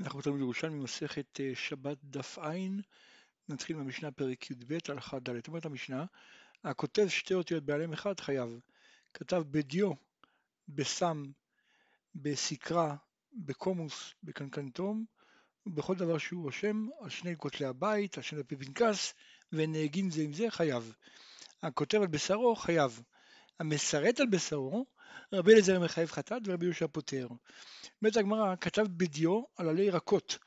אנחנו בתלמוד ירושלמי מסכת אה, שבת דף ע', נתחיל מהמשנה פרק י"ב הלכה ד', אומרת המשנה, הכותב שתי אותיות בעלם אחד חייב, כתב בדיו, בסם, בסקרה, בקומוס, בקנקנטום, ובכל דבר שהוא רושם על שני כותלי הבית, על שני פנקס, ונהגים זה עם זה חייב. הכותב על בשרו חייב. המסרט על בשרו, רבי אליעזר מחייב חטאת ורבי יהושע פוטר. אומרת הגמרא, כתב בדיו על עלי ירקות,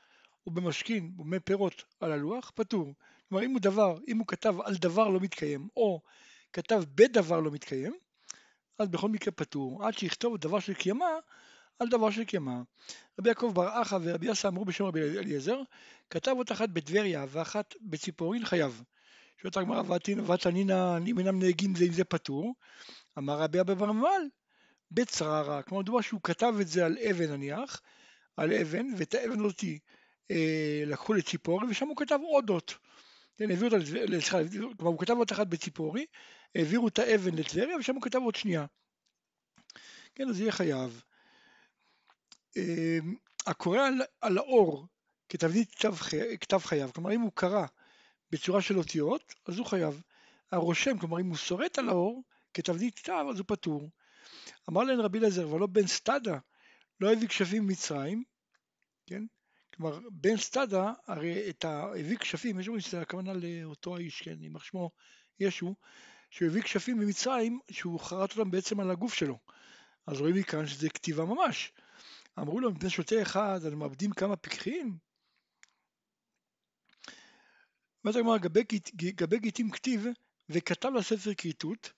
ובמשכין ובמי פירות על הלוח, פטור. כלומר, אם הוא דבר, אם הוא כתב על דבר לא מתקיים, או כתב בדבר לא מתקיים, אז בכל מקרה פטור, עד שיכתוב דבר של קיימה על דבר של קיימה. רבי יעקב בר אחא ורבי יסא אמרו בשם רבי אליעזר, כתב אות אחת בטבריה ואחת בציפורין חייב. שואלת הגמרא, ותנינא נימנם נהגים זה עם זה פטור. אמר רבי אבא בר מבל, בצררה, כלומר מדובר שהוא כתב את זה על אבן נניח, על אבן, ואת האבן הזאתי אה, לקחו לציפורי, ושם הוא כתב עוד אות. כן, העבירו אותה, סליחה, כלומר הוא כתב עוד אחת בציפורי, העבירו את האבן לטבריה, ושם הוא כתב עוד שנייה. כן, אז יהיה חייב. אה, הקורא על, על האור כתבנית כתב, כתב חייב, כלומר אם הוא קרא בצורה של אותיות, אז הוא חייב. הרושם, כלומר אם הוא שורט על האור כתבנית כתב, אז הוא פטור. אמר להם רבי אליעזר, ולא בן סטדה לא הביא כשפים ממצרים, כן? כלומר, בן סטדה, הרי את ה... הביא כשפים, יש אומרים שזה הכוונה לאותו האיש, כן, יימח שמו ישו, שהוא הביא כשפים ממצרים, שהוא חרט אותם בעצם על הגוף שלו. אז רואים מכאן שזה כתיבה ממש. אמרו לו, מפני שוטה אחד, אז מאבדים כמה פיקחים? אומרת הגמרא, גבי גיטים כתיב, וכתב לספר כריתות,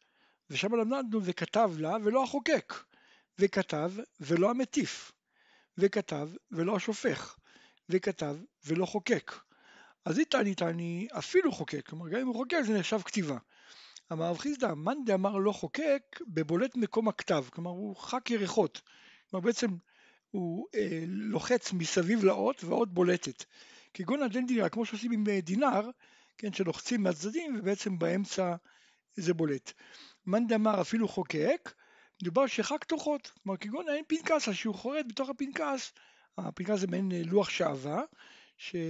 ושם למדנו וכתב לה ולא החוקק, וכתב ולא המטיף, וכתב ולא השופך, וכתב ולא חוקק. אז איתני תני אפילו חוקק, כלומר גם אם הוא חוקק זה נחשב כתיבה. אמר רב חיסדא, מאן דאמר לא חוקק בבולט מקום הכתב, כלומר הוא חק ירחות, כלומר בעצם הוא אה, לוחץ מסביב לאות והאות בולטת. כגון הדנדירה, כמו שעושים עם אה, דינר, כן, שלוחצים מהצדדים ובעצם באמצע זה בולט. מאן דאמר אפילו חוקק, מדובר שחק תוכות, כלומר כגון אין פנקס, אז שהוא חורט בתוך הפנקס, הפנקס זה מעין אה, לוח שעווה, שפשוט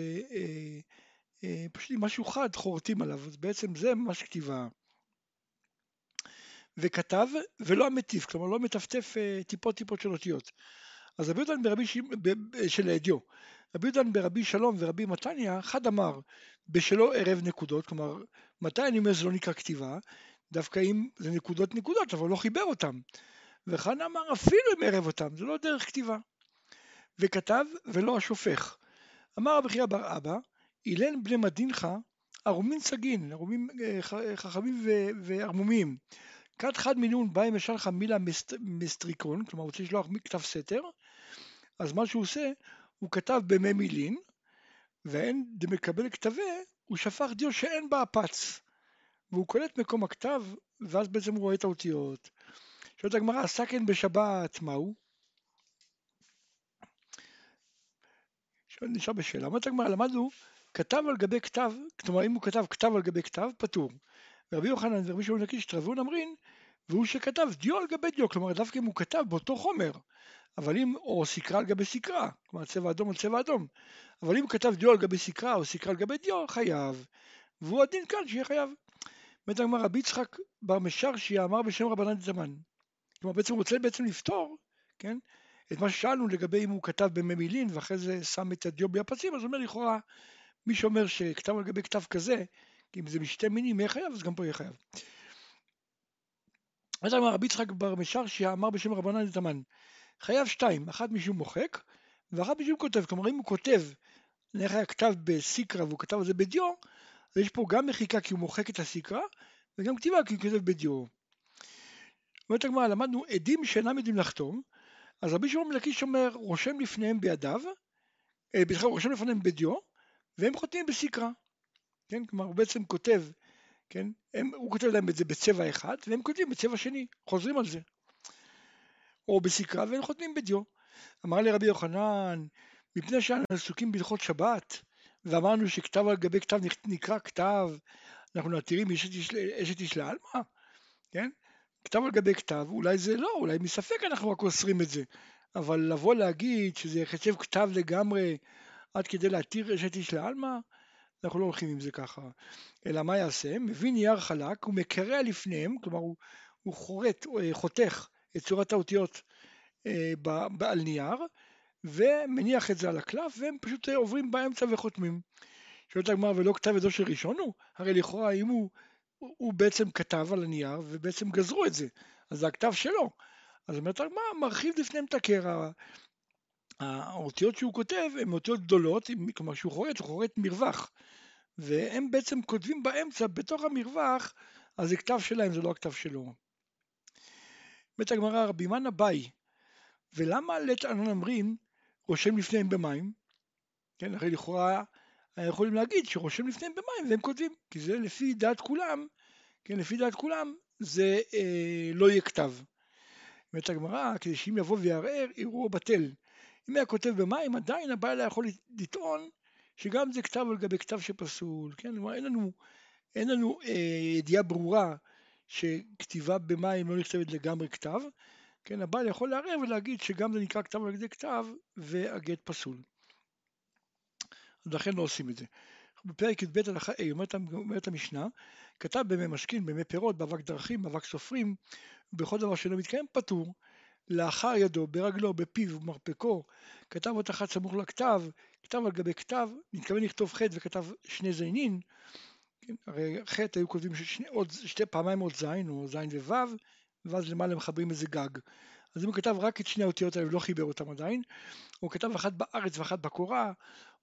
אה, אה, משהו חד חורטים עליו, אז בעצם זה ממש כתיבה. וכתב ולא המטיף, כלומר לא מטפטף טיפות טיפות של אותיות. אז רבי יהודן ברבי ש... של אדיו, רבי יהודן ברבי שלום ורבי מתניה, אחד אמר בשלו ערב נקודות, כלומר מתי אני אומר שזה לא נקרא כתיבה? דווקא אם זה נקודות נקודות, אבל לא חיבר אותם. וכאן אמר אפילו אם ערב אותם, זה לא דרך כתיבה. וכתב ולא השופך. אמר רבי חייא בר אבא, אילן בני מדינך ערומים סגין, ערומים אה, חכמים וערמומיים. כת חד מינון בא אם ישר לך מילה מסטריקון, כלומר הוא רוצה לשלוח מכתב סתר, אז מה שהוא עושה, הוא כתב במי מילין, ואין דמקבל כתבה, הוא שפך דיו שאין בה הפץ. והוא קולט מקום הכתב, ואז בעצם הוא רואה את האותיות. שואלת הגמרא, סכן בשבת, מהו? נשאר בשאלה. אומרת הגמרא, למדנו, כתב על גבי כתב, כלומר אם הוא כתב כתב על גבי כתב, פטור. ורבי יוחנן ורבי שמעון לקיש תרבון אמרין, והוא שכתב דיו על גבי דיו, כלומר דווקא אם הוא כתב באותו חומר, אבל אם, או סקרה על גבי סקרה, כלומר צבע אדום על צבע אדום, אבל אם הוא כתב דיו על גבי סקרה או סקרה על גבי דיו, חייב. והוא הדין כאן שיהיה חייב. אומרת הגמרא רבי יצחק בר משרשי אמר בשם רבנן זמן. כלומר בעצם הוא רוצה בעצם לפתור, כן, את מה ששאלנו לגבי אם הוא כתב בממילין ואחרי זה שם את הדיו בלי הפסים, אז הוא אומר לכאורה, מי שאומר שכתב על גבי כתב כזה, אם זה משתי מינים יהיה חייב, אז גם פה יהיה חייב. אז אמר רבי יצחק בר משרשי אמר בשם רבנן זמן, חייב שתיים, אחת משום מוחק ואחת משום כותב, כלומר אם הוא כותב, נניח היה כתב בסיקרא והוא כתב על זה בדיו, ויש פה גם מחיקה כי הוא מוחק את הסיקרא, וגם כתיבה כי הוא כותב בדיו. אומרת הגמרא, למדנו עדים שאינם יודעים לחתום, אז רבי שמעון מלקיש אומר, רושם לפניהם בידיו, אה, בכלל רושם לפניהם בדיו, והם חותמים בסיקרא. כן, כלומר הוא בעצם כותב, כן, הם, הוא כותב להם את זה בצבע אחד, והם כותבים בצבע שני, חוזרים על זה. או בסיקרא, והם חותמים בדיו. אמר לי רבי יוחנן, מפני שאנו עסוקים בהלכות שבת, ואמרנו שכתב על גבי כתב נקרא כתב, אנחנו נתירים אשת איש לעלמא, כן? כתב על גבי כתב, אולי זה לא, אולי מספק אנחנו רק אוסרים את זה. אבל לבוא להגיד שזה יחשב כתב לגמרי עד כדי להתיר אשת איש לעלמא, אנחנו לא הולכים עם זה ככה. אלא מה יעשה? מביא נייר חלק, הוא מקרע לפניהם, כלומר הוא, הוא חורט, אה, חותך את צורת האותיות אה, על נייר, ומניח את זה על הקלף, והם פשוט אה, עוברים באמצע וחותמים. שואלת הגמרא, ולא כתב ידו של ראשון הוא? הרי לכאורה אם הוא, הוא בעצם כתב על הנייר, ובעצם גזרו את זה, אז זה הכתב שלו. אז אומרת הגמרא, מרחיב לפניהם את הקרע. האותיות שהוא כותב הן אותיות גדולות, כלומר שהוא חורט, הוא חורט מרווח. והם בעצם כותבים באמצע, בתוך המרווח, אז זה כתב שלהם, זה לא הכתב שלו. אומרת הגמרא, רבי מנה באי, ולמה לית ענן אמרים רושם לפניהם במים? כן, הרי לכאורה יכולים להגיד שרושם לפניהם במים והם כותבים, כי זה לפי דעת כולם, כן, לפי דעת כולם, זה אה, לא יהיה כתב. אומרת הגמרא, כדי שאם יבוא ויערער, יראו בטל. אם היה כותב במים, עדיין הבעל יכול לטעון שגם זה כתב על גבי כתב שפסול, כן? כלומר, אין לנו, אין לנו אה, ידיעה ברורה שכתיבה במים לא נכתבת לגמרי כתב, כן? הבעל יכול לערער ולהגיד שגם זה נקרא כתב על ידי כתב והגט פסול. לכן לא עושים את זה. בפרק י"ב הלכה A אומרת, אומרת המשנה, כתב במי משכין, במי פירות, באבק דרכים, באבק סופרים, בכל דבר שלא מתקיים פטור, לאחר ידו, ברגלו, בפיו, במרפקו, כתב אות אחת סמוך לכתב, כתב על גבי כתב, מתכוון לכתוב חטא וכתב שני זיינין, כן, הרי חטא היו כותבים שני, עוד, שתי פעמיים עוד זין, או זין ווו, ואז למעלה מחברים איזה גג. אז אם הוא כתב רק את שני האותיות האלה ולא חיבר אותם עדיין, הוא כתב אחת בארץ ואחת בקורה,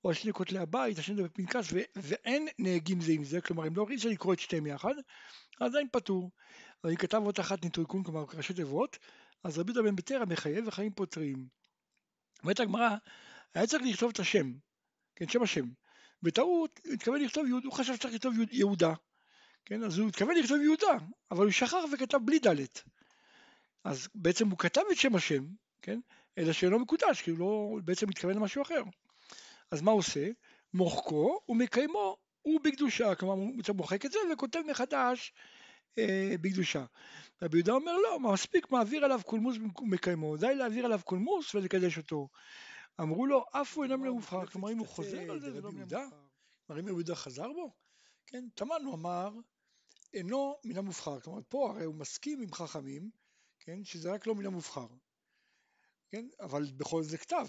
או על שני כותלי הבית, השני בפנקס, ו- ואין נהגים זה עם זה, כלומר אם לא אי לקרוא את שתיהם יחד, עדיין פטור. אבל אם כתב אות אחת נטריקון, כלומר ראשי תיבות, אז רבי יהודה בן ביתרא מחייב וחיים פותרים. אומרת הגמרא, היה צריך לכתוב את השם, כן, שם השם. בטעות הוא התכוון לכתוב יהודה, הוא חשב שצריך לכתוב יהודה, כן, אז הוא התכוון לכתוב יהודה, אבל הוא שכח וכתב בלי ד'. אז בעצם הוא כתב את שם השם, כן, אלא שאינו מקודש, כי הוא לא בעצם מתכוון למשהו אחר. אז מה הוא עושה? מוחקו ומקיימו הוא בקדושה, כלומר הוא מוחק את זה וכותב מחדש אה, בקדושה. רבי יהודה אומר לא, מספיק מעביר עליו קולמוס ומקיימו, די להעביר עליו קולמוס ולקדש אותו. אמרו לו, אף הוא אינו מן המובחר, כלומר אם הוא חוזר על זה, זה לא המובחר. כלומר אם רבי יהודה חזר בו, כן, תמן הוא אמר, אינו מן המובחר, כלומר פה הרי הוא מסכים עם חכמים, כן, שזה רק לא מן המובחר, כן, אבל בכל זה כתב,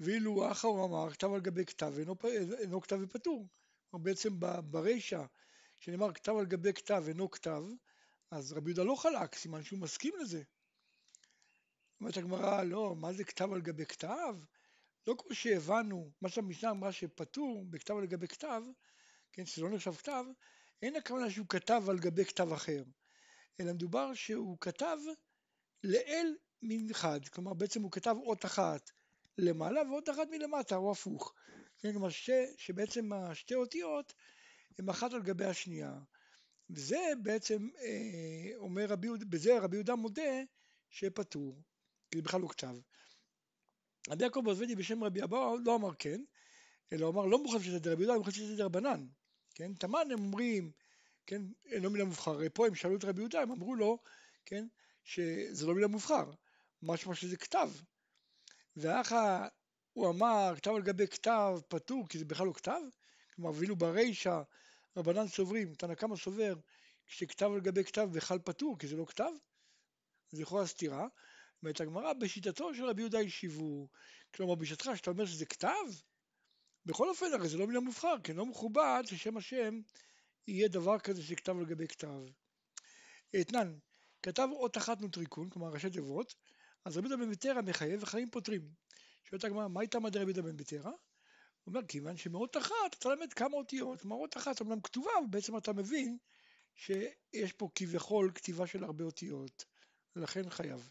ואילו אחר הוא אמר, כתב על גבי כתב, אינו, אינו כתב ופטור, כלומר בעצם ברישא, שנאמר כתב על גבי כתב אינו כתב, אז רבי יהודה לא חלק, סימן שהוא מסכים לזה. אומרת הגמרא, לא, מה זה כתב על גבי כתב? לא כמו שהבנו, מה שהמשנה אמרה שפטור בכתב על גבי כתב, כן, שזה לא נחשב כתב, אין הכוונה שהוא כתב על גבי כתב אחר, אלא מדובר שהוא כתב לאל מנחד, כלומר בעצם הוא כתב אות אחת למעלה ואות אחת מלמטה, או הפוך. כן, כלומר ש, שבעצם השתי אותיות הן אחת על גבי השנייה. וזה בעצם אה, אומר רבי יהודה, בזה רבי יהודה מודה שפטור, כי זה בכלל לא כתב. רבי יעקב עוזבדי בשם רבי אבאו לא אמר כן, אלא אמר לא מוכרח שזה רבי יהודה, מוכרח שזה רבנן. כן, תמן הם אומרים, כן, לא מילה מובחר, פה הם שאלו את רבי יהודה, הם אמרו לו, כן, שזה לא מילה מובחר, משמע שזה כתב. ואחר הוא אמר, כתב על גבי כתב פטור, כי זה בכלל לא כתב, כלומר, ואילו ברישא רבנן סוברים, תנא קמא סובר, כשכתב על גבי כתב בכלל פטור, כי זה לא כתב, אז לכאורה סתירה. אומרת הגמרא, בשיטתו של רבי יהודה השיבו, כלומר בשיטתך שאתה אומר שזה כתב, בכל אופן הרי זה לא מילה מובחר, כי לא מכובד ששם השם יהיה דבר כזה שכתב על גבי כתב. אתנן, כתב אות אחת נוטריקון, כלומר ראשי תיבות, אז רבי יהודה בן מחייב וחיים פותרים. שואלת הגמרא, מה הייתה מדע רבי יהודה בן? הוא אומר, כיוון שמאות אחת, אתה למד כמה אותיות, מאות אחת אמנם כתובה, אבל בעצם אתה מבין שיש פה כביכול כתיבה של הרבה אותיות, ולכן חייב.